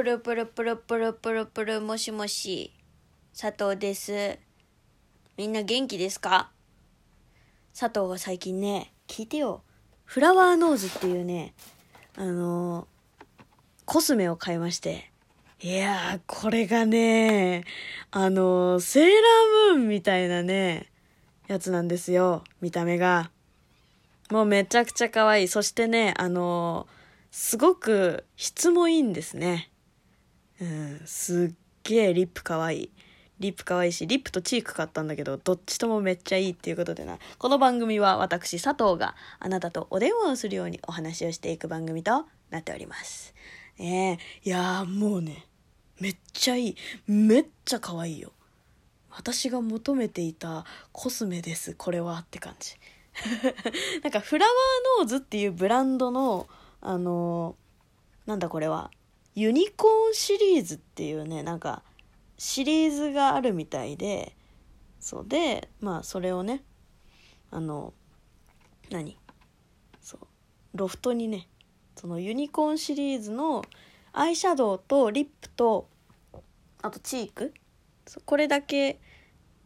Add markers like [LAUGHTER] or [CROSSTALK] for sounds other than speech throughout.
プルプルプルプルプルプルもしもし。佐藤です。みんな元気ですか？佐藤は最近ね聞いてよ。フラワーノーズっていうねあのーコスメを買いまして。いやーこれがねあのーセーラームーンみたいなねやつなんですよ。見た目が。もうめちゃくちゃ可愛い。そしてねあのーすごく質もいいんですね。うん、すっげえリップかわいい。リップかわいし、リップとチーク買ったんだけど、どっちともめっちゃいいっていうことでな。この番組は私、佐藤があなたとお電話をするようにお話をしていく番組となっております。ええいやーもうね、めっちゃいい。めっちゃ可愛いよ。私が求めていたコスメです、これはって感じ。[LAUGHS] なんか Flower Knows っていうブランドの、あのーなんだこれは、ユニコーンシリーズっていうねなんかシリーズがあるみたいでそうでまあそれをねあの何そうロフトにねそのユニコーンシリーズのアイシャドウとリップとあとチークこれだけ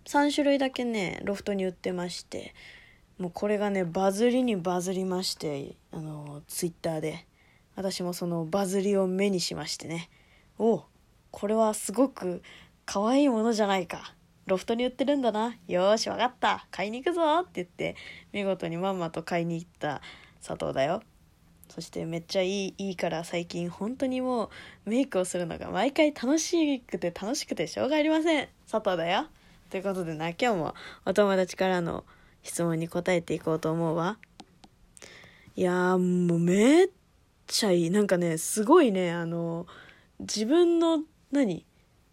3種類だけねロフトに売ってましてもうこれがねバズりにバズりましてあのツイッターで。私もそのバズりを目にしましてね。おこれはすごく可愛いものじゃないか。ロフトに売ってるんだな。よしわかった。買いに行くぞ。って言って見事にまんまと買いに行った佐藤だよ。そしてめっちゃいいいいから最近本当にもうメイクをするのが毎回楽しくて楽しくてしょうがありません。佐藤だよ。ということでな今日もお友達からの質問に答えていこうと思うわ。いやもうめっちゃいいなんかねすごいねあの自分の何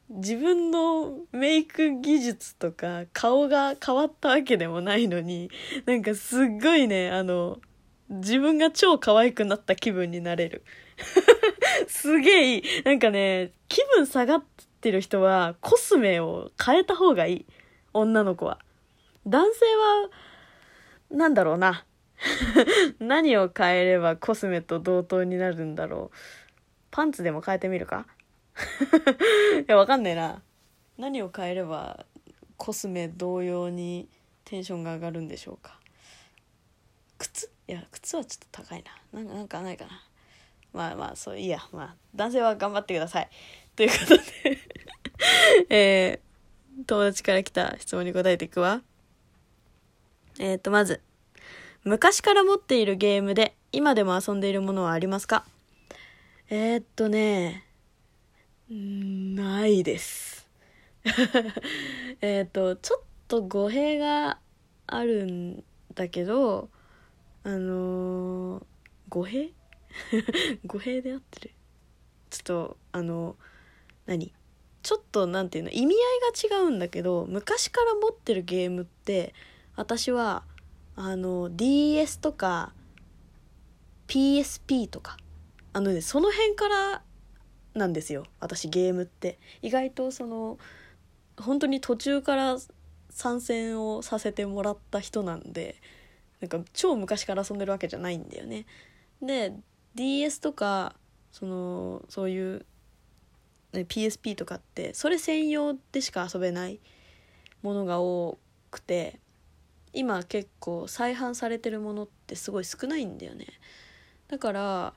自分のメイク技術とか顔が変わったわけでもないのになんかすっごいねあの自分が超可愛くなった気分になれる。[LAUGHS] すげえいい。なんかね気分下がってる人はコスメを変えた方がいい。女の子は。男性はなんだろうな。[LAUGHS] 何を変えればコスメと同等になるんだろう。パンツでも変えてみるか？[LAUGHS] いやわかんねえな。何を変えればコスメ同様にテンションが上がるんでしょうか？靴？いや靴はちょっと高いな。なんかなんかないかな。まあまあそういいや。まあ男性は頑張ってください。ということで。[LAUGHS] えー、友達から来た質問に答えていくわ。えっ、ー、とまず昔から持っているゲームで今でも遊んでいるものはありますか？えー、っとね、ないです。[LAUGHS] えっと、ちょっと語弊があるんだけど、あのー、語弊？[LAUGHS] 語弊で合ってる？ちょっと、あの、何？ちょっとなんていうの？意味合いが違うんだけど昔から持ってるゲームって私はあの DS とか PSP とか。あのねその辺からなんですよ。私ゲームって。意外とその本当に途中から参戦をさせてもらった人なんでなんか超昔から遊んでるわけじゃないんだよね。で DS とかそのそういう、ね、PSP とかってそれ専用でしか遊べないものが多くて今結構再販されてるものってすごい少ないんだよね。だから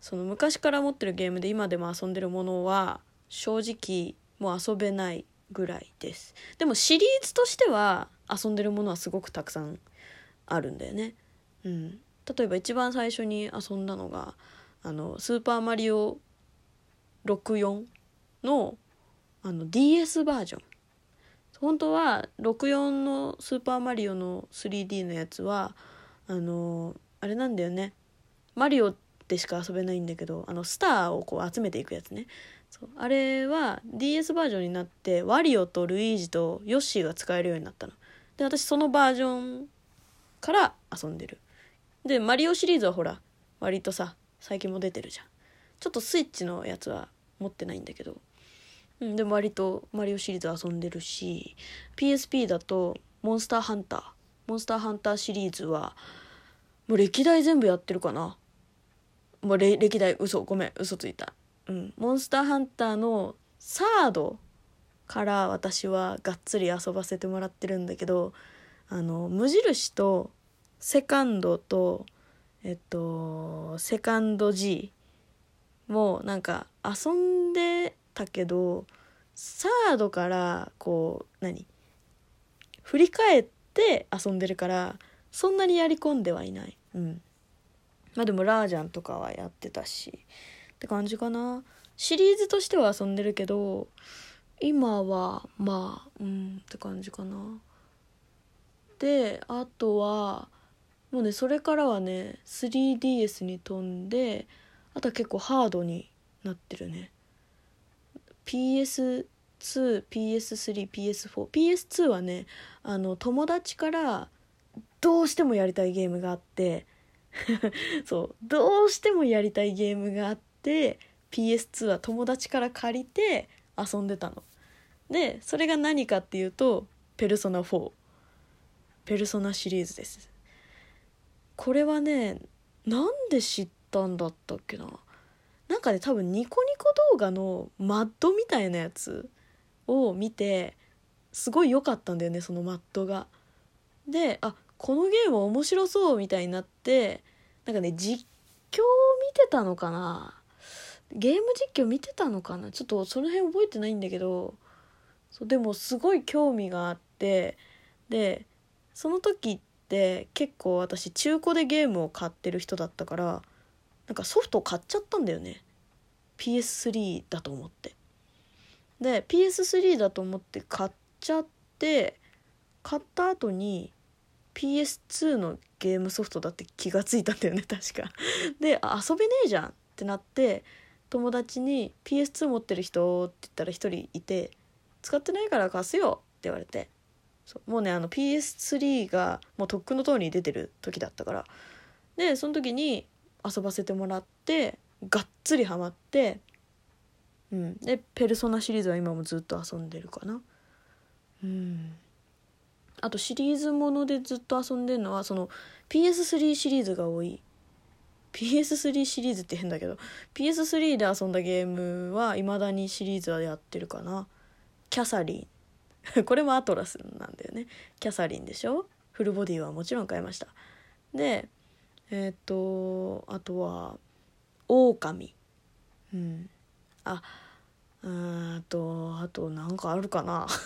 その昔から持ってるゲームで今でも遊んでるものは正直もう遊べないぐらいです。でもシリーズとしては遊んでるものはすごくたくさんあるんだよね。うん。例えば一番最初に遊んだのがあのスーパーマリオ64のあの DS バージョン。本当は64のスーパーマリオの 3D のやつはあのあれなんだよね。マリオでしか遊べないんだけどあのスターをこう集めていくやつね。そうあれは DS バージョンになってワリオとルイージとヨッシーが使えるようになったの。で私そのバージョンから遊んでる。でマリオシリーズはほら割とさ最近も出てるじゃん。ちょっとスイッチのやつは持ってないんだけど。うん、でも割とマリオシリーズ遊んでるし PSP だとモンスターハンターモンスターハンターシリーズはもう歴代全部やってるかな。もう歴代嘘ごめん嘘ついた。うん、モンスターハンターのサードから私はがっつり遊ばせてもらってるんだけどあの無印とセカンドとえっとセカンド G もなんか遊んでたけどサードからこう何？振り返って遊んでるからそんなにやり込んではいない。うん。まあでもラージャンとかはやってたしって感じかな。シリーズとしては遊んでるけど今はまあうんって感じかな。であとはもうねそれからはね 3DS に飛んであとは結構ハードになってるね。PS2PS3PS4PS2 はねあの友達からどうしてもやりたいゲームがあって [LAUGHS] そう。どうしてもやりたいゲームがあって PS2 は友達から借りて遊んでたの。でそれが何かっていうと「ペルソナ4」ペルソナシリーズです。これはねなんで知ったんだったっけな？なんかね多分ニコニコ動画のマッドみたいなやつを見てすごい良かったんだよねそのマッドが。であこのゲーム面白そうみたいになってなんかね実況見てたのかな？ゲーム実況見てたのかな？ちょっとその辺覚えてないんだけど。そうでもすごい興味があってでその時って結構私中古でゲームを買ってる人だったからなんかソフト買っちゃったんだよね。PS3 だと思って。で PS3 だと思って買っちゃって買った後に PS2 のゲームソフトだって気がついたんだよね [LAUGHS] 確か。で遊べねえじゃんってなって友達に「PS2 持ってる人?」って言ったら1人いて「使ってないから貸すよ」って言われて。そうもうねあの PS3 がもうとっくの通りに出てる時だったから。でその時に遊ばせてもらってがっつりハマってうん。で「ペルソナ」シリーズは今もずっと遊んでるかな。うん。あとシリーズものでずっと遊んでるのはその PS3 シリーズが多い。PS3 シリーズって変だけど PS3 で遊んだゲームはいまだにシリーズはやってるかな。キャサリン。[LAUGHS] これもアトラスなんだよね。キャサリンでしょ？フルボディはもちろん買いました。でえっ、とあとはオオカミうんああとあとなんかあるかな。[LAUGHS]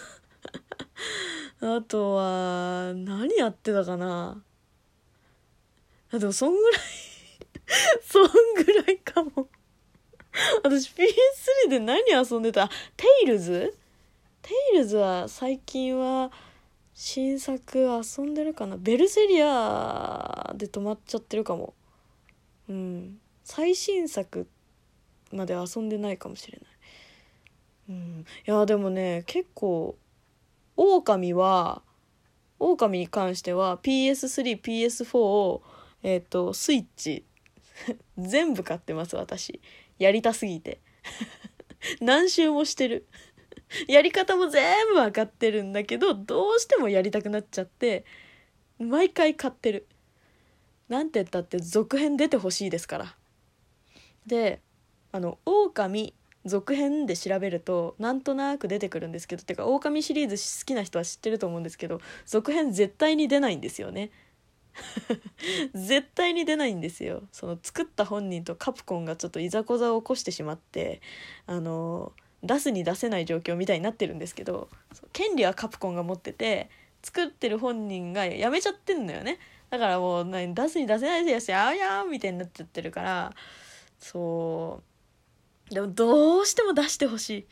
あとは何やってたかな。あでもそんぐらい [LAUGHS] そんぐらいかも。私 PS3 で何遊んでた？テイルズテイルズは最近は新作遊んでるかな？ベルセリアで止まっちゃってるかも。うん。最新作まで遊んでないかもしれない。うん。いやでもね結構大神は大神に関しては PS3PS4 をえっ、ー、とスイッチ全部買ってます私。やりたすぎて。[LAUGHS] 何周もしてる。やり方も全部分かってるんだけどどうしてもやりたくなっちゃって毎回買ってる。なんて言ったって続編出てほしいですから。であの「狼続編で調べるとなんとなく出てくるんですけどてか狼シリーズ好きな人は知ってると思うんですけど続編絶対に出ないんですよね。[LAUGHS] 絶対に出ないんですよ。その作った本人とカプコンがちょっといざこざを起こしてしまってあの出すに出せない状況みたいになってるんですけど権利はカプコンが持ってて作ってる本人がやめちゃってんのよね。だからもう何出すに出せないですよあやーみたいになっちゃってるからそうでもどうしても出してほしい。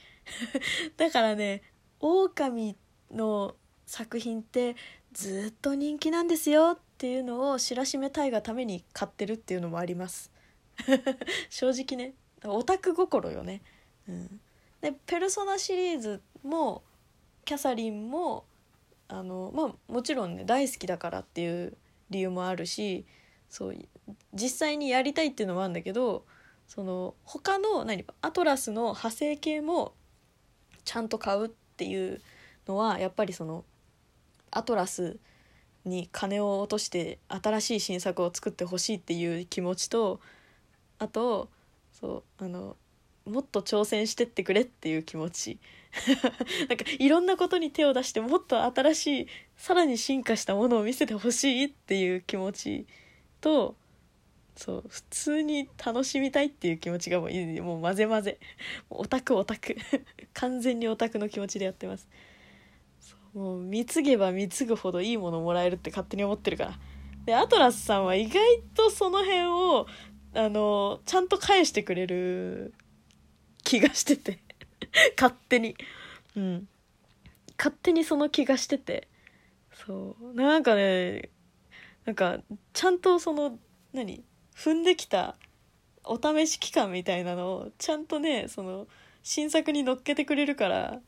[LAUGHS] だからね狼の作品ってずっと人気なんですよっていうのを知らしめたいがために買ってるっていうのもあります。[LAUGHS] 正直ねオタク心よね。うん。で「ペルソナ」シリーズもキャサリンもあのまあもちろんね大好きだからっていう理由もあるしそう実際にやりたいっていうのもあるんだけどその他の何アトラスの派生系もちゃんと買うっていうのはやっぱりそのアトラスに金を落として新しい新作を作ってほしいっていう気持ちとあとそうあのもっと挑戦してってくれっていう気持ち。[LAUGHS] なんかいろんなことに手を出してもっと新しいさらに進化したものを見せてほしいっていう気持ちとそう普通に楽しみたいっていう気持ちがもうもう混ぜ混ぜ。オタクオタク。[LAUGHS] 完全にオタクの気持ちでやってます。もう貢げば貢ぐほどいいものもらえるって勝手に思ってるから。でアトラスさんは意外とその辺をあのちゃんと返してくれる気がしてて。[LAUGHS] 勝手に。うん。勝手にその気がしてて。そう。なんかねなんかちゃんとその何？踏んできたお試し期間みたいなのをちゃんとねその新作に乗っけてくれるから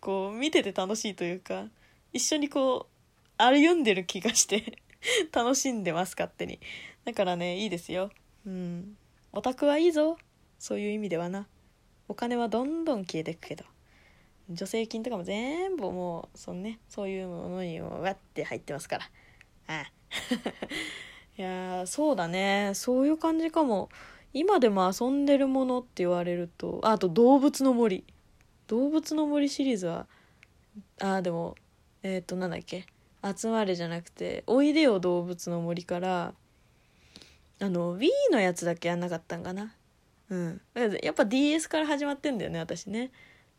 こう見てて楽しいというか一緒にこう歩んでる気がして [LAUGHS] 楽しんでます勝手に。だからねいいですよ。うん。オタクはいいぞ。そういう意味ではな。お金はどんどん消えてくけど助成金とかも全部もうそのねそういうものにもわって入ってますから。ああ。[LAUGHS] いやそうだね。そういう感じかも。今でも遊んでるものって言われるとあと動物の森。動物の森シリーズはあでもえっ、ー、となんだっけ。集まれじゃなくておいでよ動物の森からあの Wii のやつだけやんなかったんかな。うん。やっぱ DS から始まってんだよね私ね。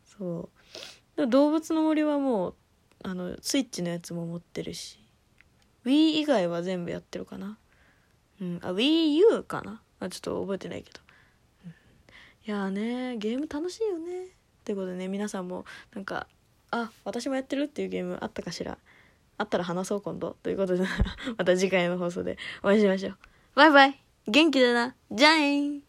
そう。動物の森はもうあのスイッチのやつも持ってるし。Wii 以外は全部やってるかな。うん。あ WiiU かな。あちょっと覚えてないけど、うん、いやねゲーム楽しいよね。ということでね皆さんもなんかあ私もやってるっていうゲームあったかしら。あったら話そう今度。ということで [LAUGHS] また次回の放送でお会いしましょう。バイバイ。元気だな。じゃあね